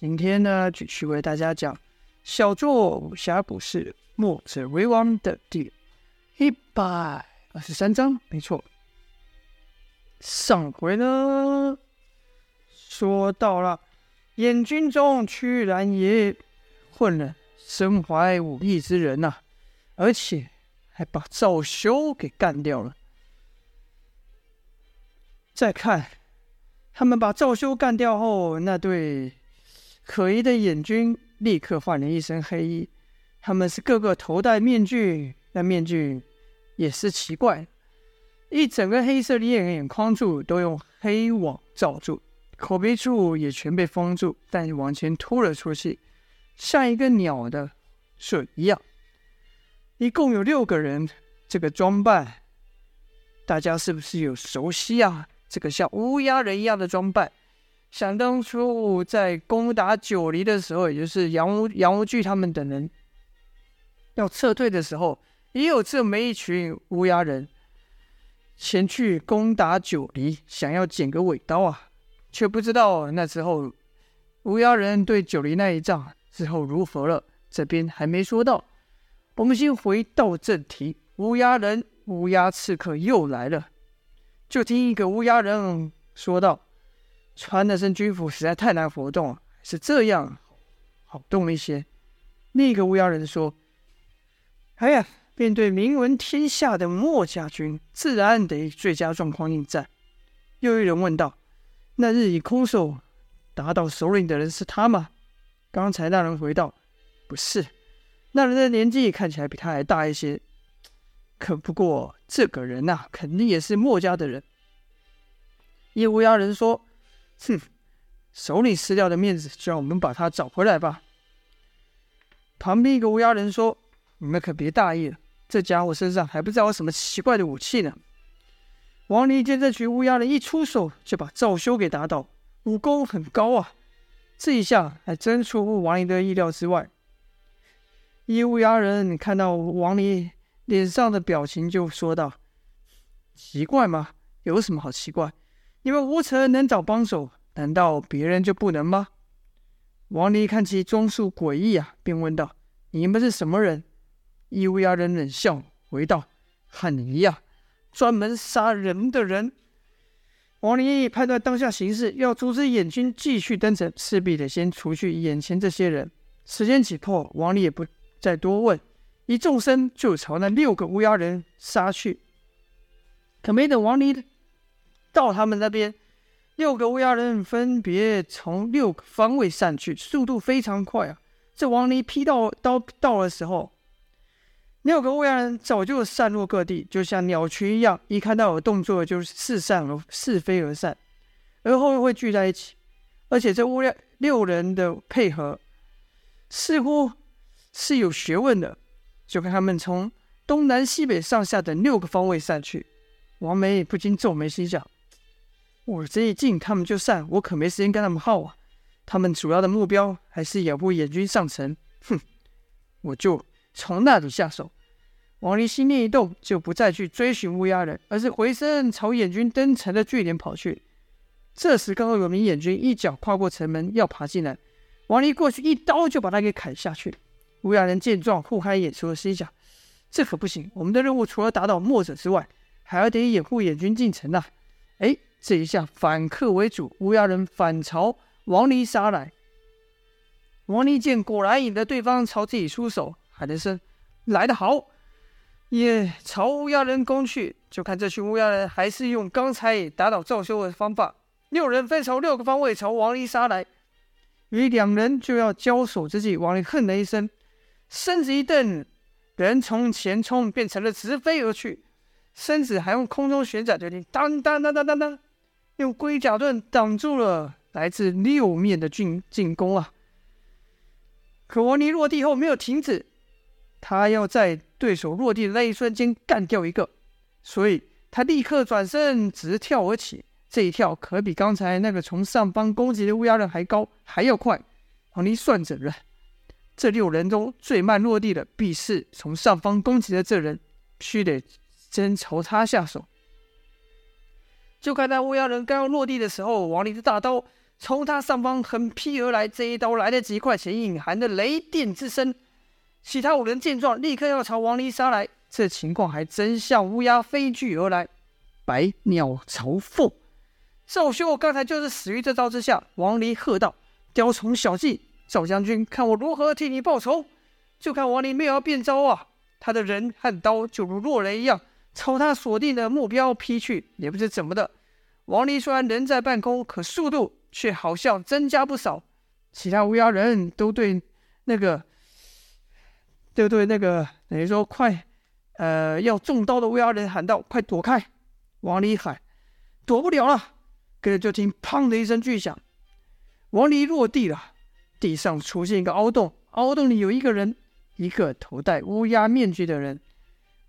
今天呢，继续为大家讲小作武侠故事《墨者为王》的第一百二十三章。没错，上回呢说到了燕军中居然也混了身怀武艺之人呐、啊，而且还把赵修给干掉了。再看他们把赵修干掉后，那对。可疑的燕军立刻换了一身黑衣，他们是个个头戴面具，那面具也是奇怪，一整个黑色的眼眼框住，都用黑网罩住，口鼻处也全被封住，但往前吐了出去，像一个鸟的水一样。一共有六个人，这个装扮，大家是不是有熟悉啊？这个像乌鸦人一样的装扮。想当初在攻打九黎的时候，也就是杨无杨无惧他们等人要撤退的时候，也有这么一群乌鸦人前去攻打九黎，想要捡个尾刀啊，却不知道那之后乌鸦人对九黎那一仗之后如何了。这边还没说到，我们先回到正题，乌鸦人乌鸦刺客又来了，就听一个乌鸦人说道。穿那身军服实在太难活动，是这样好动一些。另一个乌鸦人说：“哎呀，面对名闻天下的墨家军，自然得最佳状况应战。”又一人问道：“那日以空手打倒首领的人是他吗？”刚才那人回道：“不是，那人的年纪看起来比他还大一些。可不过这个人呐、肯定也是墨家的人。”一乌鸦人说。哼，首领失掉的面子，就让我们把他找回来吧。旁边一个乌鸦人说：“你们可别大意了，这家伙身上还不知道有什么奇怪的武器呢。”王离见这群乌鸦人一出手就把赵修给打倒，武功很高啊！这一下还真出乎王离的意料之外。一乌鸦人看到王离脸上的表情，就说道：“奇怪吗？有什么好奇怪？”你们无城能找帮手，难道别人就不能吗？王离看其装束诡异啊，便问道：“你们是什么人？”一乌鸦人冷笑回道：“和你一样，专门杀人的人。”王离判断当下形势，要阻止眼军继续登城，势必得先除去眼前这些人。时间紧迫，王离也不再多问，一纵身就朝那六个乌鸦人杀去。可没等王离。到他们那边，六个乌鸦人分别从六个方位散去，速度非常快啊！这王离劈到刀到的时候，六个乌鸦人早就散落各地，就像鸟群一样，一看到有动作就是四散而四飞而散，而后又会聚在一起。而且这乌鸦六人的配合似乎是有学问的，就看他们从东南西北上下等六个方位散去。王梅不禁皱眉心想。我这一进，他们就散，我可没时间跟他们耗啊！他们主要的目标还是掩护眼军上城，哼，我就从那里下手。王离心念一动，就不再去追寻乌鸦人，而是回身朝眼军登城的据点跑去。这时，刚好有名眼军一脚跨过城门，要爬进来，王离过去一刀就把他给砍下去。乌鸦人见状，互开眼说：“心想，这可不行，我们的任务除了打倒墨者之外，还要得掩护眼军进城呐、啊！”哎。这一下反客为主，乌鸦人反朝王离杀来。王离见果然引得对方朝自己出手，喊了声：“来得好！”也朝乌鸦人攻去。就看这群乌鸦人还是用刚才打倒赵修的方法，六人分朝六个方位朝王离杀来。与两人就要交手之际，王离哼了一声，身子一蹬，人从前冲变成了直飞而去，身子还用空中旋转，就听当当当当当当。用龟甲盾挡住了来自六面的进进攻啊！可王尼落地后没有停止，他要在对手落地的那一瞬间干掉一个，所以他立刻转身直跳而起。这一跳可比刚才那个从上方攻击的乌鸦人还高还要快。王尼算准了，这六人中最慢落地的必是从上方攻击的这人，须得先朝他下手。就看那乌鸦人刚要落地的时候，王离的大刀从他上方横劈而来。这一刀来得极快，且隐含着雷电之声。其他五人见状，立刻要朝王离杀来。这情况还真像乌鸦飞聚而来，百鸟朝凤。赵修刚才就是死于这招之下。王离喝道：“雕虫小技，赵将军，看我如何替你报仇！”就看王离没有要变招啊，他的人和刀就如落雷一样，朝他锁定的目标劈去。也不知怎么的，王离虽然人在半空，可速度却好像增加不少。其他乌鸦人都对那个，都对那个等于说快。呃，要中刀的乌鸦人喊道：“快躲开！”王离喊：“躲不了了！”跟着就听“砰”的一声巨响，王离落地了，地上出现一个凹洞，凹洞里有一个人，一个头戴乌鸦面具的人。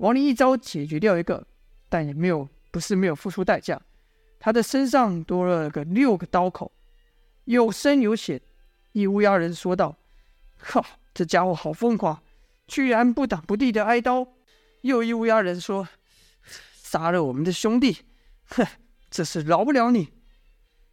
王林一招解决掉一个，但也没有不是没有付出代价，他的身上多了个六个刀口，有深有浅。一乌鸦人说道：“靠，这家伙好疯狂，居然不挡不地的挨刀。”又一乌鸦人说：“杀了我们的兄弟，哼，这是饶不了你。”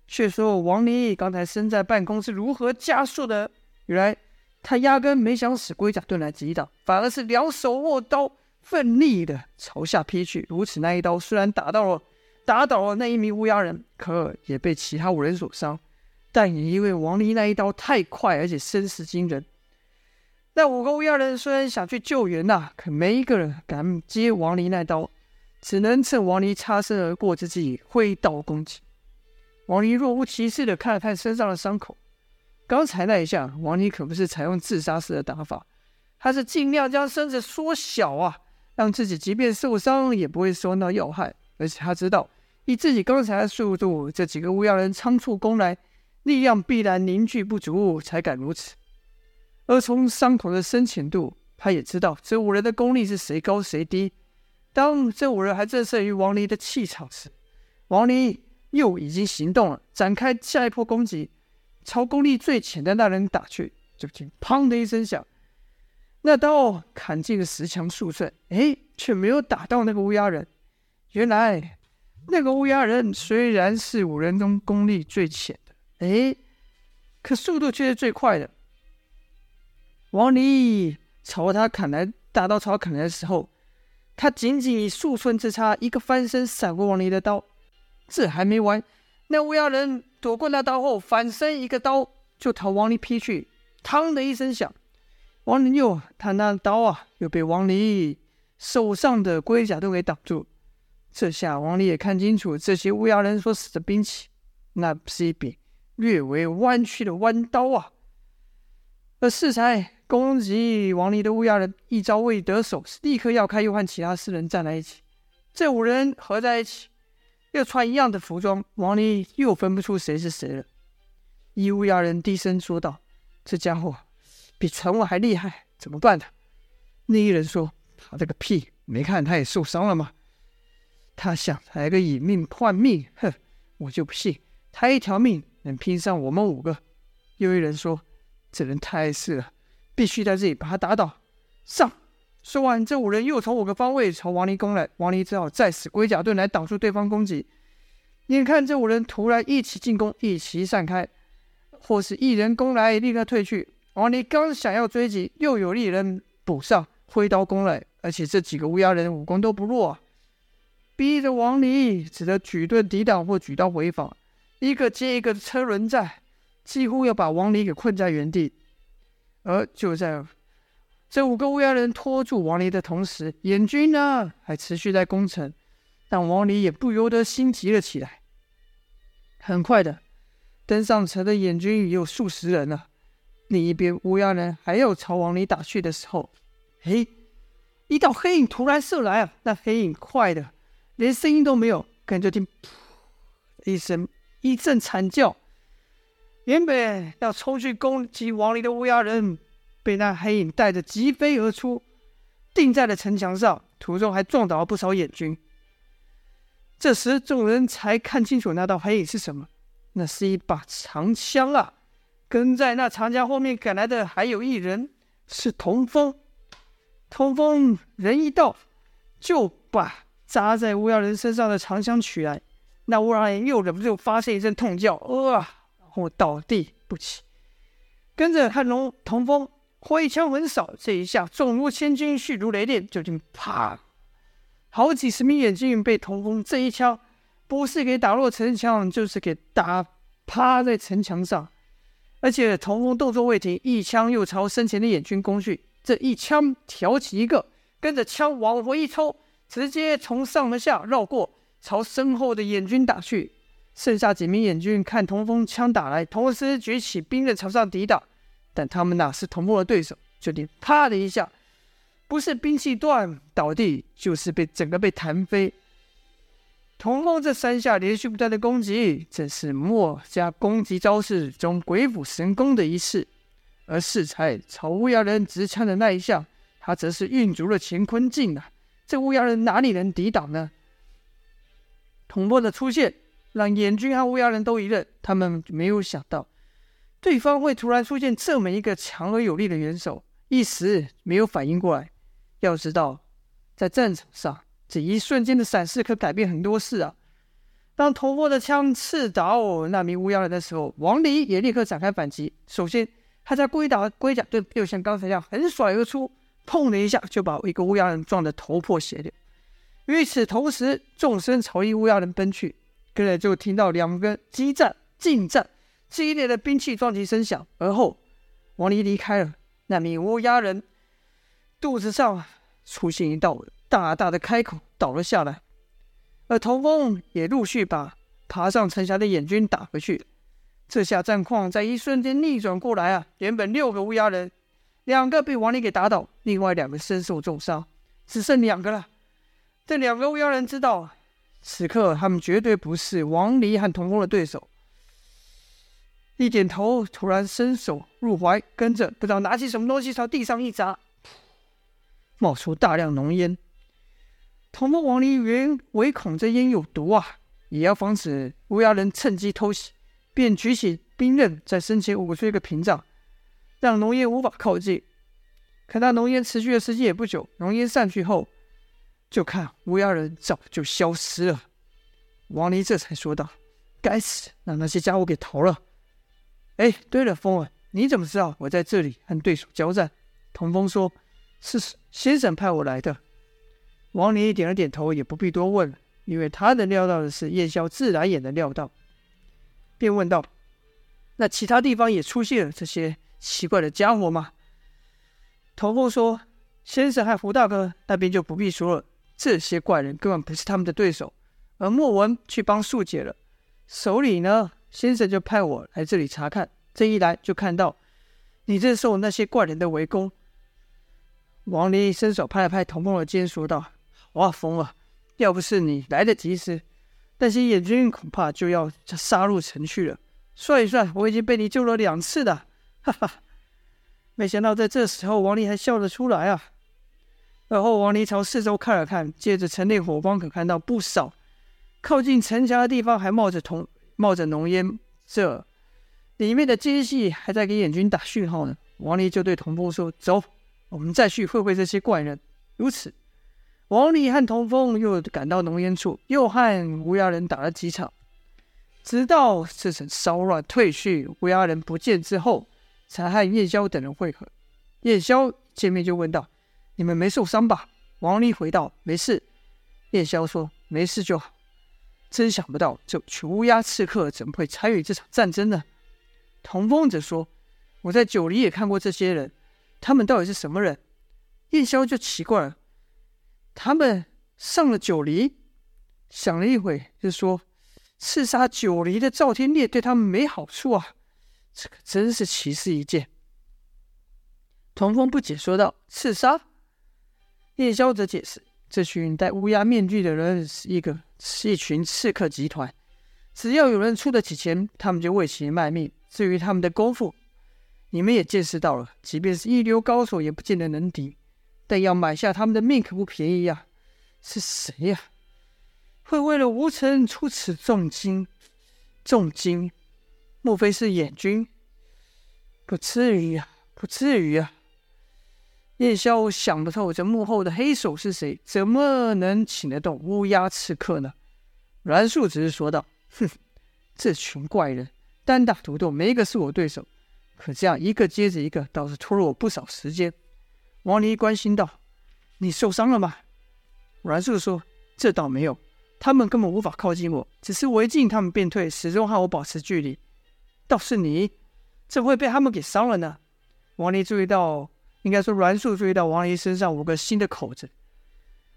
却说王林刚才身在半空是如何加速的？原来他压根没想使龟甲盾来击挡，反而是两手握刀，奋力的朝下劈去。如此那一刀虽然打到了打倒了那一名乌鸦人，可也被其他五人所伤。但也因为王离那一刀太快，而且声势惊人。那五个乌鸦人虽然想去救援呐、可没一个人敢接王离那刀，只能趁王离擦身而过之际挥刀攻击。王离若无其事的看了看身上的伤口，刚才那一下，王离可不是采用自杀式的打法，他是尽量将身子缩小啊，让自己即便受伤也不会伤到要害。而且他知道，以自己刚才的速度，这几个乌鸦人仓促攻来，力量必然凝聚不足，才敢如此。而从伤口的深浅度，他也知道这五人的功力是谁高谁低。当这五人还震慑于王离的气场时，王离又已经行动了，展开下一波攻击，朝功力最浅的那人打去。就听“砰”的一声响，那刀砍进了十强数寸，哎，却没有打到那个乌鸦人。原来那个乌鸦人虽然是五人中功力最浅的，哎，可速度却是最快的。王离朝他砍来，大刀朝砍来的时候，他仅仅以数寸之差，一个翻身闪过王离的刀。这还没完，那乌鸦人躲过那刀后，反身一个刀就朝王离劈去。嘡的一声响，王林又他那刀啊，又被王离手上的龟甲盾给挡住。这下王离也看清楚，这些乌鸦人所使的兵器，那不是一柄略微弯曲的弯刀啊，而适才。攻击王离的乌鸦人一招未得手，立刻要开，又和其他四人站在一起。这五人合在一起，又穿一样的服装，王离又分不出谁是谁了。一乌鸦人低声说道：“这家伙比传闻还厉害，怎么办呢？”另一人说：“他这个屁，没看他也受伤了吗？他想来个以命换命，哼，我就不信他一条命能拼上我们五个。”又一人说：“这人太碍事了。”必须在这里把他打倒。上！说完，这五人又从五个方位朝王离攻来。王离只好再使龟甲盾来挡住对方攻击。眼看这五人突然一起进攻，一起散开，或是一人攻来立刻退去。王离刚想要追击，又有一人补上，挥刀攻来。而且这几个乌鸦人武功都不弱啊，逼着王离只得举盾抵挡或举刀回防，一个接一个的车轮战，几乎要把王离给困在原地。而就在这五个乌鸦人拖住王离的同时，燕军呢还持续在攻城，但王离也不由得心急了起来。很快的，登上城的燕军已有数十人了。另一边，乌鸦人还要朝王离打去的时候，嘿，一道黑影突然射来啊！那黑影快的连声音都没有，跟着听“噗”一声，一阵惨叫。原本要冲去攻击王离的乌鸦人，被那黑影带着疾飞而出，定在了城墙上，途中还撞倒了不少眼军。这时众人才看清楚那道黑影是什么，那是一把长枪啊！跟在那长枪后面赶来的还有一人，是童风。童风人一到，就把扎在乌鸦人身上的长枪取来，那乌鸦人又忍不住发出一声痛叫，呃。后倒地不起。跟着汉龙童风挥枪横扫，这一下重如千钧，迅如雷电，就听啪，好几十名眼军被童风这一枪，不是给打落城墙，就是给打趴在城墙上。而且童风动作未停，一枪又朝身前的眼军攻去。这一枪挑起一个，跟着枪往回一抽，直接从上而下绕过，朝身后的眼军打去。剩下几名眼军看童风枪打来，同时举起兵刃朝上抵挡，但他们哪是童风的对手？就听啪的一下，不是兵器断倒地，就是被整个被弹飞。童风这三下连续不断的攻击，正是墨家攻击招式中鬼斧神工的一式。而适才朝乌鸦人直枪的那一下，他则是运足了乾坤镜啊！这乌鸦人哪里能抵挡呢？童风的出现让眼军和乌鸦人都一愣，他们没有想到对方会突然出现这么一个强而有力的元首，一时没有反应过来。要知道，在战场上。这一瞬间的闪失可改变很多事啊！当头破的枪刺倒那名乌鸦人的时候，王离也立刻展开反击。首先，他在龟打龟甲盾又像刚才一样横甩而出，砰的一下就把一个乌鸦人撞得头破血流。与此同时，众生朝一乌鸦人奔去，跟着就听到两个激战、近战、激烈的兵器撞击声响。而后，王离离开了，那名乌鸦人肚子上出现一道。大大的开口倒了下来，而童风也陆续把爬上城墙的眼军打回去。这下战况在一瞬间逆转过来啊！原本六个乌鸦人，两个被王离给打倒，另外两个身受重伤，只剩两个了。这两个乌鸦人知道，此刻他们绝对不是王离和童风的对手。一点头，突然伸手入怀，跟着不知道拿起什么东西朝地上一砸，冒出大量浓烟。童风王离原唯恐这烟有毒啊，也要防止乌鸦人趁机偷袭，便举起兵刃在身前捂出一个屏障，让浓烟无法靠近。可那浓烟持续的时间也不久，浓烟散去后，就看乌鸦人早就消失了。王离这才说道：“该死，让那些家伙给逃了。”哎，对了，风儿，你怎么知道我在这里和对手交战？童风说：“是先生派我来的。”王离点了点头，也不必多问，因为他能料到的事，叶萧自然也能料到，便问道：“那其他地方也出现了这些奇怪的家伙吗？”童风说：“先生和胡大哥那边就不必说了，这些怪人根本不是他们的对手。而莫文去帮素解了，手里呢，先生就派我来这里查看。这一来就看到你正受那些怪人的围攻。”王林伸手拍了拍童风的肩，说道。哇，疯了！要不是你来得及时，那些眼军恐怕就要杀入城去了。算一算，我已经被你救了两次了，哈哈！没想到在这时候，王离还笑得出来啊。而后，王离朝四周看了看，借着城内火光，可看到不少靠近城墙的地方还冒着铜冒着浓烟，这里面的奸细还在给眼军打讯号呢。王离就对童风说：“走，我们再去会会这些怪人。”如此。王离和童风又赶到浓烟处，又和乌鸦人打了几场，直到这场骚乱退去，乌鸦人不见之后，才和叶萧等人会合。叶萧见面就问道：“你们没受伤吧？”王离回道：“没事。”叶萧说：“没事就好。”真想不到，这群乌鸦刺客怎么会参与这场战争呢？童风则说：“我在九黎也看过这些人，他们到底是什么人？”叶萧就奇怪了。他们上了九黎，想了一会，就说：“刺杀九黎的赵天烈对他们没好处啊，这可真是奇事一件。”童风不解说道：“刺杀？”叶萧则解释：“这群戴乌鸦面具的人是一个是一群刺客集团，只要有人出得起钱，他们就为其卖命。至于他们的功夫，你们也见识到了，即便是一流高手，也不见得能敌。”但要买下他们的命可不便宜呀！是谁呀？会为了吴城出此重金？重金？莫非是眼军？不至于呀，不至于呀！叶萧想不透，这幕后的黑手是谁？怎么能请得动乌鸦刺客呢？阮树只是说道：“哼，这群怪人单打独斗，没一个是我对手。可这样一个接着一个，倒是拖了我不少时间。王离关心道：“你受伤了吗？”阮树说：“这倒没有，他们根本无法靠近我，只是我一近他们便退，始终和我保持距离。倒是你，怎会被他们给伤了呢？”王离注意到，应该说阮树注意到王离身上五个新的口子。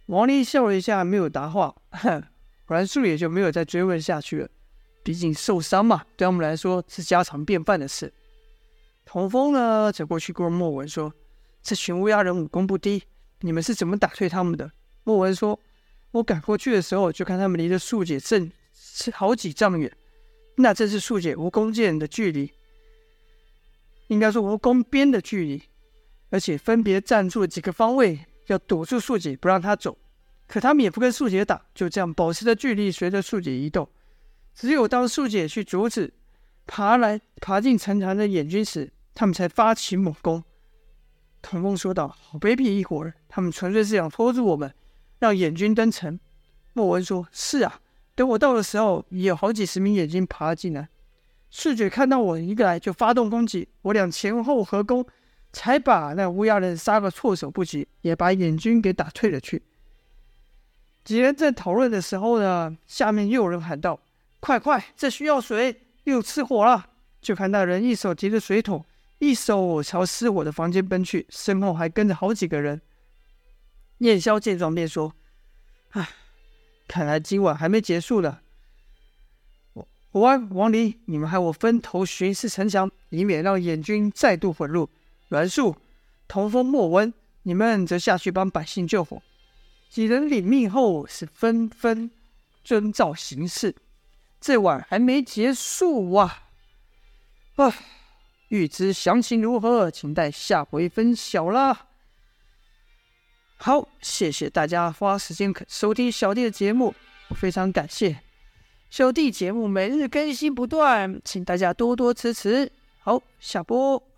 王离笑了一下，没有答话。哼，阮树也就没有再追问下去了。毕竟受伤嘛，对他们来说是家常便饭的事。童风呢，走过去跟莫文说：“这群乌鸦人武功不低，你们是怎么打退他们的？”莫文说：“我赶过去的时候，就看他们离着素姐正好几丈远，那正是素姐蜈蚣剑的距离，应该说蜈蚣鞭的距离，而且分别站住了几个方位，要堵住素姐不让她走。可他们也不跟素姐打，就这样保持着距离，随着素姐移动。只有当素姐去阻止爬来爬进城墙的燕军时，他们才发起猛攻。”童风说道：“好卑鄙一伙人，他们纯粹是想拖住我们。”让眼军登城。莫文说：“是啊，等我到的时候，也有好几十名眼军爬了进来。素姐看到我一个来，就发动攻击。我俩前后合攻，才把那乌鸦人杀个措手不及，也把眼军给打退了去。”几人在讨论的时候呢，下面又有人喊道：“快快，这需要水，又失火了！”就看那人一手提着水桶，一手朝失火的房间奔去，身后还跟着好几个人。燕霄见状便说：“唉，看来今晚还没结束呢。国安、王离，你们和我分头巡视城墙，以免让燕军再度混入。阮树、童风、莫文，你们则下去帮百姓救火。”几人领命后是纷纷遵照行事。这晚还没结束啊！唉，欲知详情如何，请待下回分晓啦。好，谢谢大家花时间收听小弟的节目，非常感谢。小弟节目每日更新不断，请大家多多支持。好，下播。